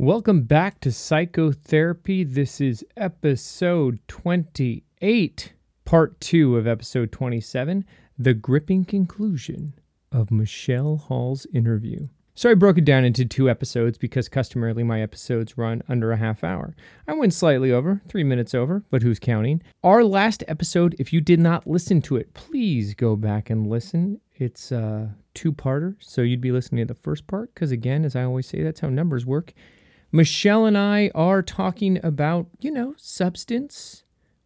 Welcome back to Psychotherapy. This is episode 28, part two of episode 27 The Gripping Conclusion of Michelle Hall's Interview. So I broke it down into two episodes because customarily my episodes run under a half hour. I went slightly over, three minutes over, but who's counting? Our last episode, if you did not listen to it, please go back and listen. It's a two parter, so you'd be listening to the first part because, again, as I always say, that's how numbers work. Michelle and I are talking about, you know, substance,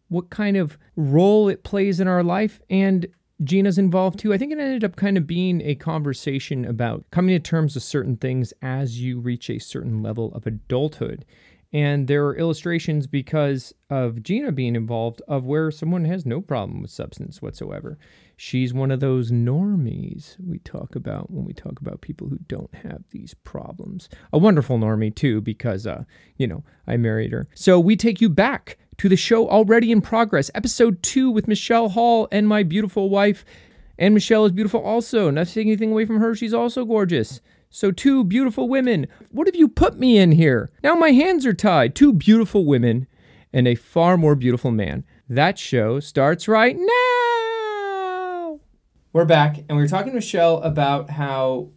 what kind of role it plays in our life, and Gina's involved too. I think it ended up kind of being a conversation about coming to terms with certain things as you reach a certain level of adulthood. And there are illustrations because of Gina being involved of where someone has no problem with substance whatsoever. She's one of those normies we talk about when we talk about people who don't have these problems. A wonderful normie, too, because, uh, you know, I married her. So we take you back to the show already in progress, episode two with Michelle Hall and my beautiful wife. And Michelle is beautiful also. Not taking anything away from her, she's also gorgeous. So, two beautiful women. What have you put me in here? Now my hands are tied. Two beautiful women and a far more beautiful man. That show starts right now. We're back, and we were talking to Michelle about how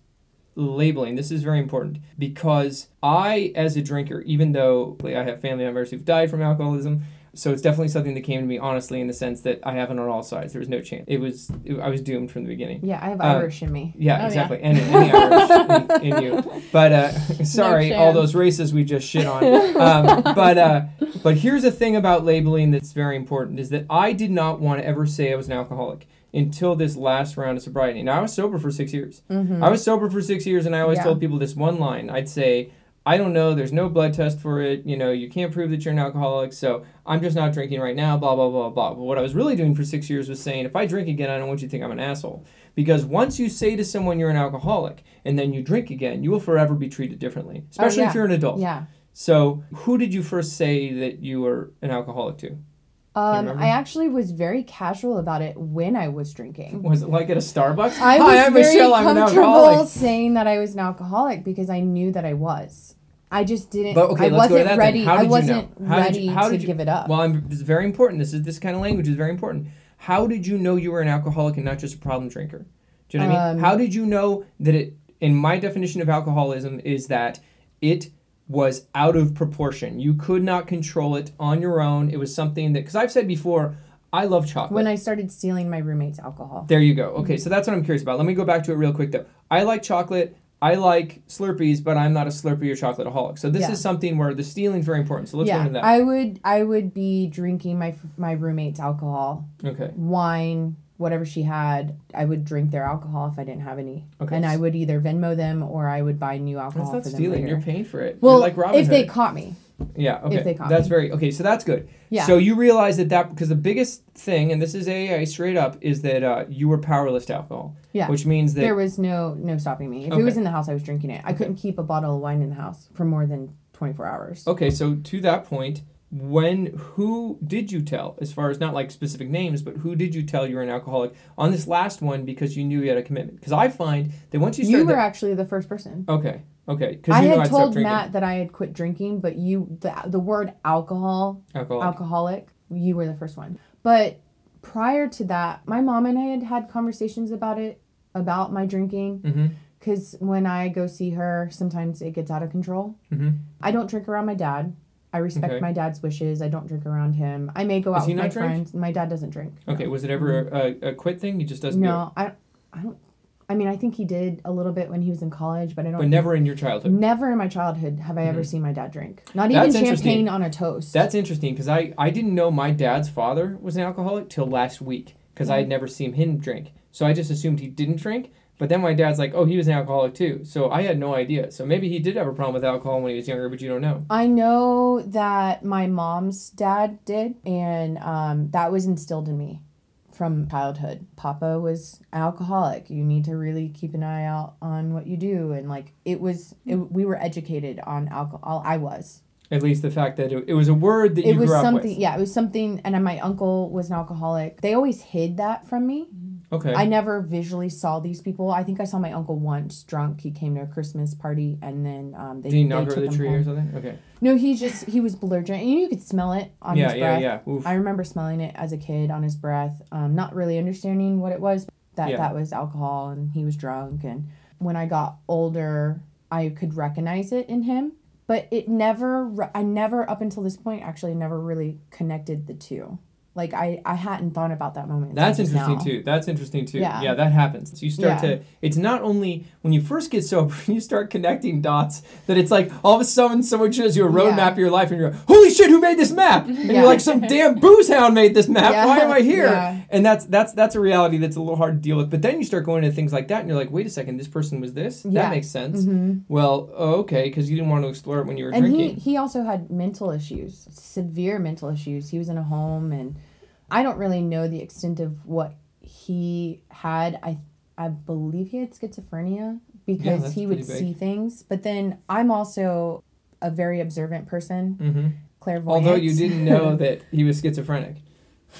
labeling this is very important because I, as a drinker, even though I have family members who've died from alcoholism, so it's definitely something that came to me honestly in the sense that I have it on all sides. There was no chance. It was it, I was doomed from the beginning. Yeah, I have Uh, Irish in me. Yeah, Oh, exactly. And, and the Irish in, you. But uh, sorry, all those races we just shit on. Um, but uh, but here's a thing about labeling that's very important is that I did not want to ever say I was an alcoholic until this last round of sobriety. Now I was sober for six years. Mm-hmm. I was sober for six years, and I always Yeah. told people this one line. I'd say, I don't know, there's no blood test for it, you know, you can't prove that you're an alcoholic, so I'm just not drinking right now, blah, blah, blah, blah. But what I was really doing for six years was saying, if I drink again, I don't want you to think I'm an asshole. Because once you say to someone you're an alcoholic and then you drink again, you will forever be treated differently, especially if Oh, yeah. you're an adult. Yeah. So, who did you first say that you were an alcoholic to? Um. I actually was very casual about it when I was drinking. Was it like at a Starbucks? I Hi, was I'm very Michelle, I'm comfortable saying that I was an alcoholic because I knew that I was. I just didn't. But okay, I let's go to wasn't that then. ready. How I did you wasn't know? How did ready you- how to did you- give it up. Well, I'm, this is very important. This is this kind of language is very important. How did you know you were an alcoholic and not just a problem drinker? Do you know what I mean? Um, How did you know that it? In my definition of alcoholism, is that it was out of proportion. You could not control it on your own. It was something that because I've said before, I love chocolate. when I started stealing my roommate's alcohol. There you go. Okay, so that's what I'm curious about. Let me go back to it real quick though. I like chocolate. I like Slurpees, but I'm not a Slurpee or chocolateholic. So this Yeah. is something where the stealing is very important. So let's go yeah, into that. I would. I would be drinking my my roommate's alcohol, okay. wine, whatever she had. I would drink their alcohol if I didn't have any, Okay. and I would either Venmo them or I would buy new That's alcohol not for them stealing. You're paying for it. well, You're like Robin if they caught me, yeah, okay. they caught that's very okay. So that's good. Yeah. So you realize that that because the biggest thing, and this is AA straight up, is that uh, you were powerless to alcohol. Yeah. Which means that there was no no stopping me. If Okay. it was in the house, I was drinking it. I couldn't keep a bottle of wine in the house for more than twenty four hours. Okay, so to that point, when who did you tell as far as not like specific names, but who did you tell you were an alcoholic on this last one because you knew you had a commitment? Because I find that once you you were that- actually the first person. okay, okay, because I had told Matt that I had quit drinking, but you the the word alcohol alcohol. alcoholic, you were the first one. But prior to that, my mom and I had had conversations about it, about my drinking. Mm-hmm. Because when I go see her, sometimes it gets out of control. Mm-hmm. I don't drink around my dad. I respect Okay. my dad's wishes. I don't drink around him. I may go Does out with my drink? friends. My dad doesn't drink. Okay, was it ever a, a quit thing? He just doesn't do. No, I, I don't. I mean, I think he did a little bit when he was in college, but I don't. But never in your childhood. Never in my childhood have I ever seen my dad drink. Not even interesting. champagne on a toast. That's interesting because I, I didn't know my dad's father was an alcoholic till last week because Mm. I had never seen him drink. So I just assumed he didn't drink. But then my dad's like, oh, he was an alcoholic too. So I had no idea. So maybe he did have a problem with alcohol when he was younger, but you don't know. I know that my mom's dad did, and um, that was instilled in me from childhood. Papa was alcoholic. You need to really keep an eye out on what you do, and like it was, it, we were educated on alcohol. I was. At least the fact that it, it was a word that It you was grew up something. with. Yeah, it was something. And my uncle was an alcoholic. They always hid that from me. Okay. I never visually saw these people. I think I saw my uncle once drunk. He came to a Christmas party and then um, they, Did he knock over the tree home. or something? Okay. No, he just he was belligerent. And you could smell it on yeah, his yeah, breath. yeah. Oof. I remember smelling it as a kid on his breath, um, not really understanding what it was. That Yeah. that was alcohol, and he was drunk. And when I got older, I could recognize it in him, but it never. I never up until this point actually never really connected the two. Like I I hadn't thought about that moment. That's interesting now. too. That's interesting too. Yeah. Yeah, that happens. So you start Yeah. to. It's not only when you first get sober, you start connecting dots. That it's like all of a sudden someone shows you a roadmap Yeah. of your life, and you're, like, holy shit, who made this map? And Yeah. you're like, some damn booze hound made this map. Yeah. Why am I here? Yeah. And that's that's that's a reality that's a little hard to deal with. But then you start going into things like that, and you're like, wait a second, this person was this. That makes sense. Mhm. Well, okay, because you didn't want to explore it when you were And he, drinking. he also had mental issues, severe mental issues. He was in a home, and I don't really know the extent of what he had. I I believe he had schizophrenia because that's he would big. see things. But then I'm also a very observant person, hmm clairvoyant. Although you didn't know that he was schizophrenic.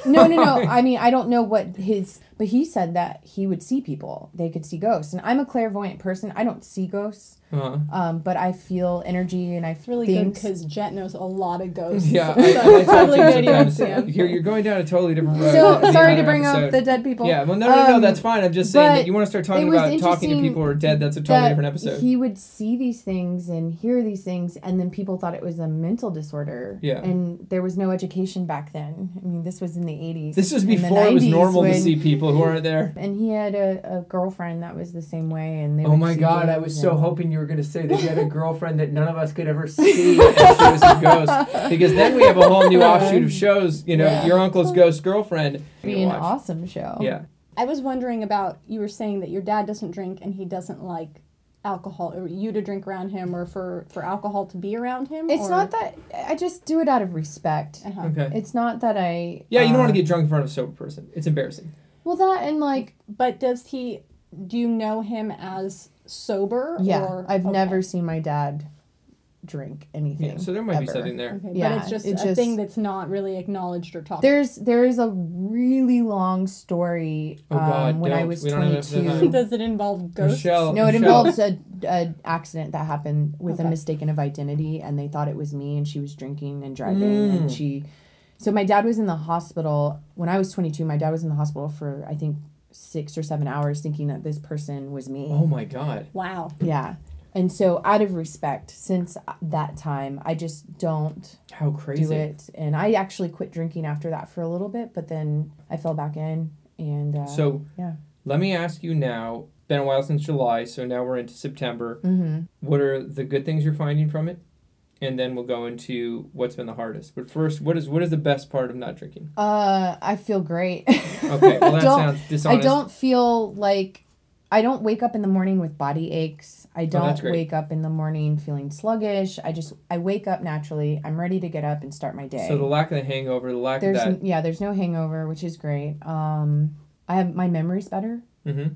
no, no, no. I mean, I don't know what his, but he said that he would see people. They could see ghosts, and I'm a clairvoyant person. I don't see ghosts, Uh-huh. um, but I feel energy and I It's feel really good because Jet knows a lot of ghosts. Yeah, so I, I, I totally to good you you would sometimes. see him. You're, you're going down a totally different road. so sorry to bring episode. up the dead people. Yeah, well, no, no, no, Um, that's fine. I'm just saying that you want to start talking about talking to people who are dead. That's a totally that different episode. He would see these things and hear these things, and then people thought it was a mental disorder. Yeah. And there was no education back then. I mean, this was in the 80s. this was before it was normal to see people who aren't there. And he had a, a girlfriend that was the same way, and they. Oh my god, I was so and- hoping you were going to say that you had a girlfriend that none of us could ever see and she was a ghost. Because then we have a whole new offshoot of shows, you know, Yeah. your uncle's ghost girlfriend. Be an awesome show. Yeah. I was wondering about you were saying that your dad doesn't drink and he doesn't like alcohol or you to drink around him or for for alcohol to be around him It's or- not that I just do it out of respect. uh-huh. Okay. It's not that I. Yeah, you don't want uh, to get drunk in front of a sober person. It's embarrassing. Well, that and like but does he do you know him as sober yeah, or I've okay. never seen my dad drink anything. Yeah, so there might be something there. okay, Yeah, but it's just it's a just- thing that's not really acknowledged or talked There's there is a really long story. Oh, God, um, when I was We twenty enough time. two. does it involve ghosts Michelle, No, it Michelle. involves a, a accident that happened with a mistaken of identity, and they thought it was me, and she was drinking and driving, Mm. and she. So my dad was in the hospital when I was twenty two. My dad was in the hospital for I think six or seven hours, thinking that this person was me. Oh my god. wow Yeah. And so, out of respect, since that time, I just don't How crazy. do it. And I actually quit drinking after that for a little bit, but then I fell back in. And uh, So yeah. let me ask you now. Been a while since July, so now we're into September. hmm What are the good things you're finding from it? And then we'll go into what's been the hardest. But first, what is what is the best part of not drinking? uh, I feel great. Okay, well that sounds I don't feel like I don't wake up in the morning with body aches. I Oh, don't great. wake up in the morning feeling sluggish. I just I wake up naturally. I'm ready to get up and start my day. So the lack of the hangover, the lack there's of that. yeah, there's no hangover, which is great. Um, I have my memory's better. hmm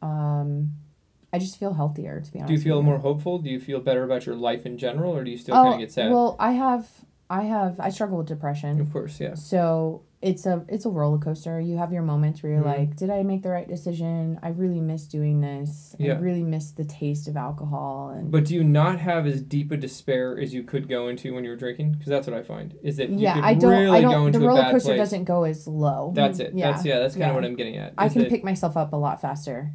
Um, I just feel healthier to be honest. Do you feel more hopeful? Do you feel better about your life in general, or do you still oh, kind of get sad? well, I have I have I struggle with depression. of course, yeah. So it's a it's a roller coaster. You have your moments where you're Mhm. like, did I make the right decision? I really miss doing this. Yeah. I really miss the taste of alcohol and But do you not have as deep a despair as you could go into when you were drinking? Because that's what I find is that you yeah, could I don't really I go don't into the a roller bad coaster place. doesn't go as low. That's it. Yeah. That's yeah. That's kind of Yeah. what I'm getting at. I can that- pick myself up a lot faster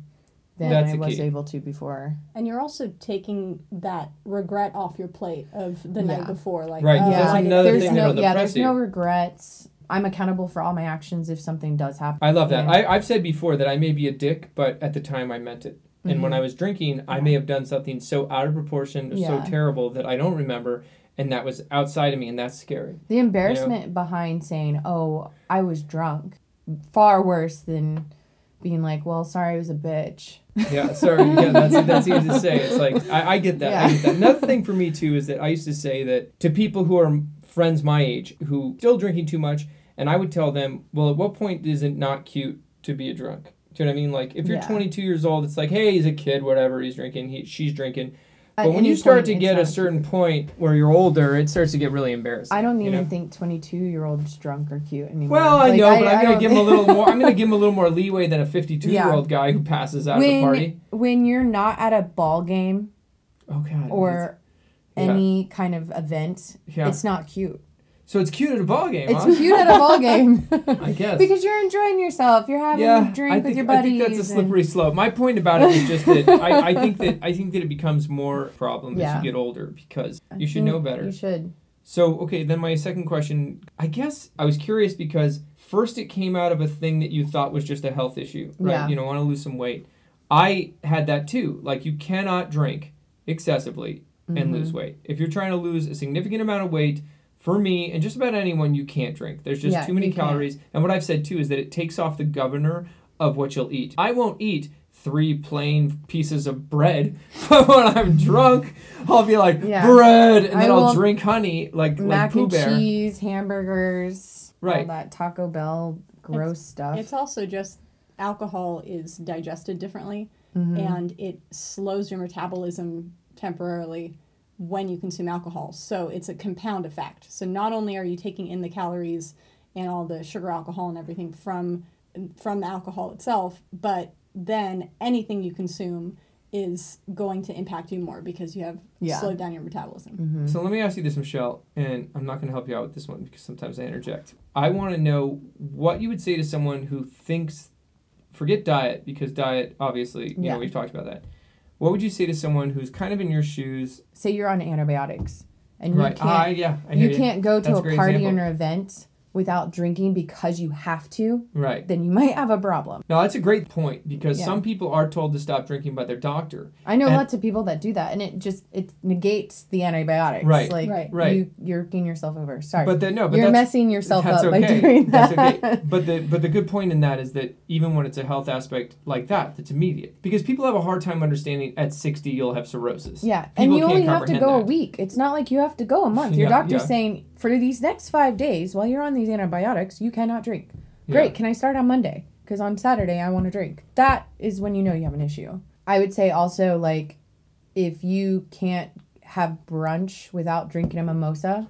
than That's I was key. able to before. and you're also taking that regret off your plate of the night before like Right, 'cause oh, that's I another there's thing no that'll yeah, depress there's no regrets. I'm accountable for all my actions if something does happen. I love that. Yeah. I, I've said before that I may be a dick, but at the time I meant it. And when Mhm. I was drinking, I may have done something so out of proportion, or so terrible that I don't remember, and that was outside of me, and that's scary. The embarrassment behind saying, "Oh, I was drunk," far worse than being like, "Well, sorry, I was a bitch." Yeah, sorry. Yeah, that's that's easy to say. It's like I, I get that. I Yeah. get that. Another thing for me too is that I used to say that to people who are friends my age who still drinking too much, and I would tell them, well, at what point is it not cute to be a drunk? Do you know what I mean? Like if you're Yeah. 22 years old, it's like, hey, he's a kid, whatever. He's drinking. He she's drinking. At But when you start to get a certain point where you're older, it starts to get really embarrassing. I don't you even know? think 22 year olds drunk or cute anymore. Well, I Like, know, but I'm gonna give him a little more. I'm gonna give him a little more leeway than a 52 year old guy who passes out at the party. when when you're not at a ball game Oh God. or Yeah. any kind of event, Yeah. it's not cute. So it's cute at a ball game, It's huh? cute at a ball game I guess. because you're enjoying yourself. You're having yeah, a drink I with think, your I think that's a and- slippery slope. My point about it is just that I, I think that I think that it becomes more problem as you get older because I you should know better. You should. So, okay, then my second question, I guess I was curious because first it came out of a thing that you thought was just a health issue, right? Yeah. You know, want to lose some weight. I had that too. Like you cannot drink excessively and Mm-hmm. lose weight. If you're trying to lose a significant amount of weight, for me and just about anyone, you can't drink. There's just Yeah, too many you can't. calories. And what I've said too is that it takes off the governor of what you'll eat. I won't eat three plain pieces of bread, but when I'm drunk, I'll be like Yeah. bread, and then I'll drink honey like like Mac Pooh and Bear. cheese, hamburgers, all Right. that Taco Bell gross stuff. It's also just alcohol is digested differently Mm-hmm. and it slows your metabolism temporarily when you consume alcohol. So it's a compound effect. So not only are you taking in the calories and all the sugar alcohol and everything from from the alcohol itself, but then anything you consume is going to impact you more because you have Yeah. slowed down your metabolism. Mm-hmm. So let me ask you this, Michelle, and I'm not going to help you out with this one because sometimes I interject. I want to know what you would say to someone who thinks, forget diet because diet, obviously, you Yeah. know, we've talked about that. What would you say to someone who's kind of in your shoes? Say you're on antibiotics and you right. can't I, yeah. I you can't go to That's a a party example. or an event without drinking because you have to, Right. then you might have a problem. No, that's a great point because Yeah. some people are told to stop drinking by their doctor. I know And- lots of people that do that, and it just it negates the antibiotics. Right, Like right. right. You you're working yourself over. Sorry, But then no, but you're that's, messing yourself that's up okay. by doing that. That's okay. But the but the good point in that is that even when it's a health aspect like that, that's immediate. Because people have a hard time understanding at sixty you'll have cirrhosis. Yeah, People and you only have to comprehend go a week. It's not like you have to go a month. Your Yeah, doctor's yeah. saying for these next five days while you're on these antibiotics, you cannot drink. Yeah. Great. Can I start on Monday? Because on Saturday I want to drink. That is when you know you have an issue. I would say also like if you can't have brunch without drinking a mimosa.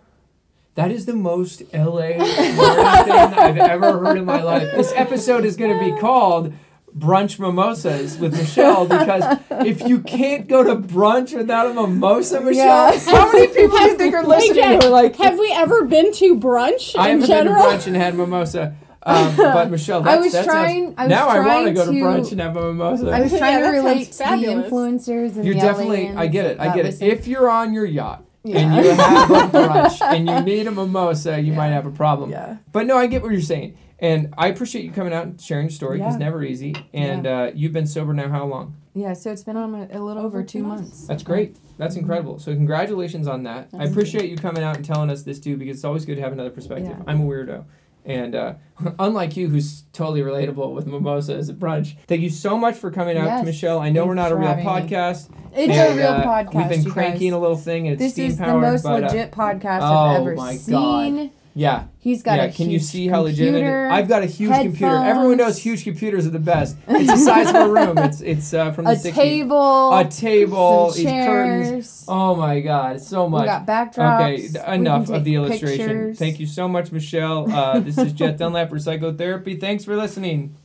That is the most LA thing I've ever heard in my life. This episode is going to be called Brunch Mimosas with Michelle because if you can't go to brunch without a mimosa, Michelle, Yeah. how many people do you think are listening who are like, Have we ever been to brunch I in haven't general? been to brunch and had mimosa. Um, but Michelle, I that's, was that sounds- trying- I was now I want to go to to- brunch and have a mimosa. I was Yeah, trying to relate to the influencers and You're the definitely. I get it. I get it. If you're on your yacht and you have a brunch and you need a mimosa, you might have a problem. Yeah. But no, I get what you're saying, and I appreciate you coming out and sharing your story. 'cause Yeah. It's never easy. And uh, you've been sober now how long? Yeah, so it's been on a, a little over, Over two two months. months. That's great. That's incredible. So congratulations on that. I Thank you. appreciate you coming out and telling us this too, because it's always good to have another perspective. Yeah. I'm a weirdo. And uh, unlike you, who's totally relatable with mimosa as a brunch, thank you so much for coming out to Michelle. I know we're not a real me. podcast. It's and, a real uh, podcast. We've been cranking guys. a little thing, and This is the most but, uh, legit podcast oh I've ever my seen. God. Yeah, He's got yeah. a Can you see how legitimate? It? I've got a huge computer. Everyone knows huge computers are the best. It's the size of a room. It's it's uh, from the a 60s. table, a table, some these curtains. Oh my God, so much. We got backdrops. Okay, We th- can enough of the illustration. pictures. Thank you so much, Michelle. Uh, this is Jet Dunlap for Psychotherapy. Thanks for listening.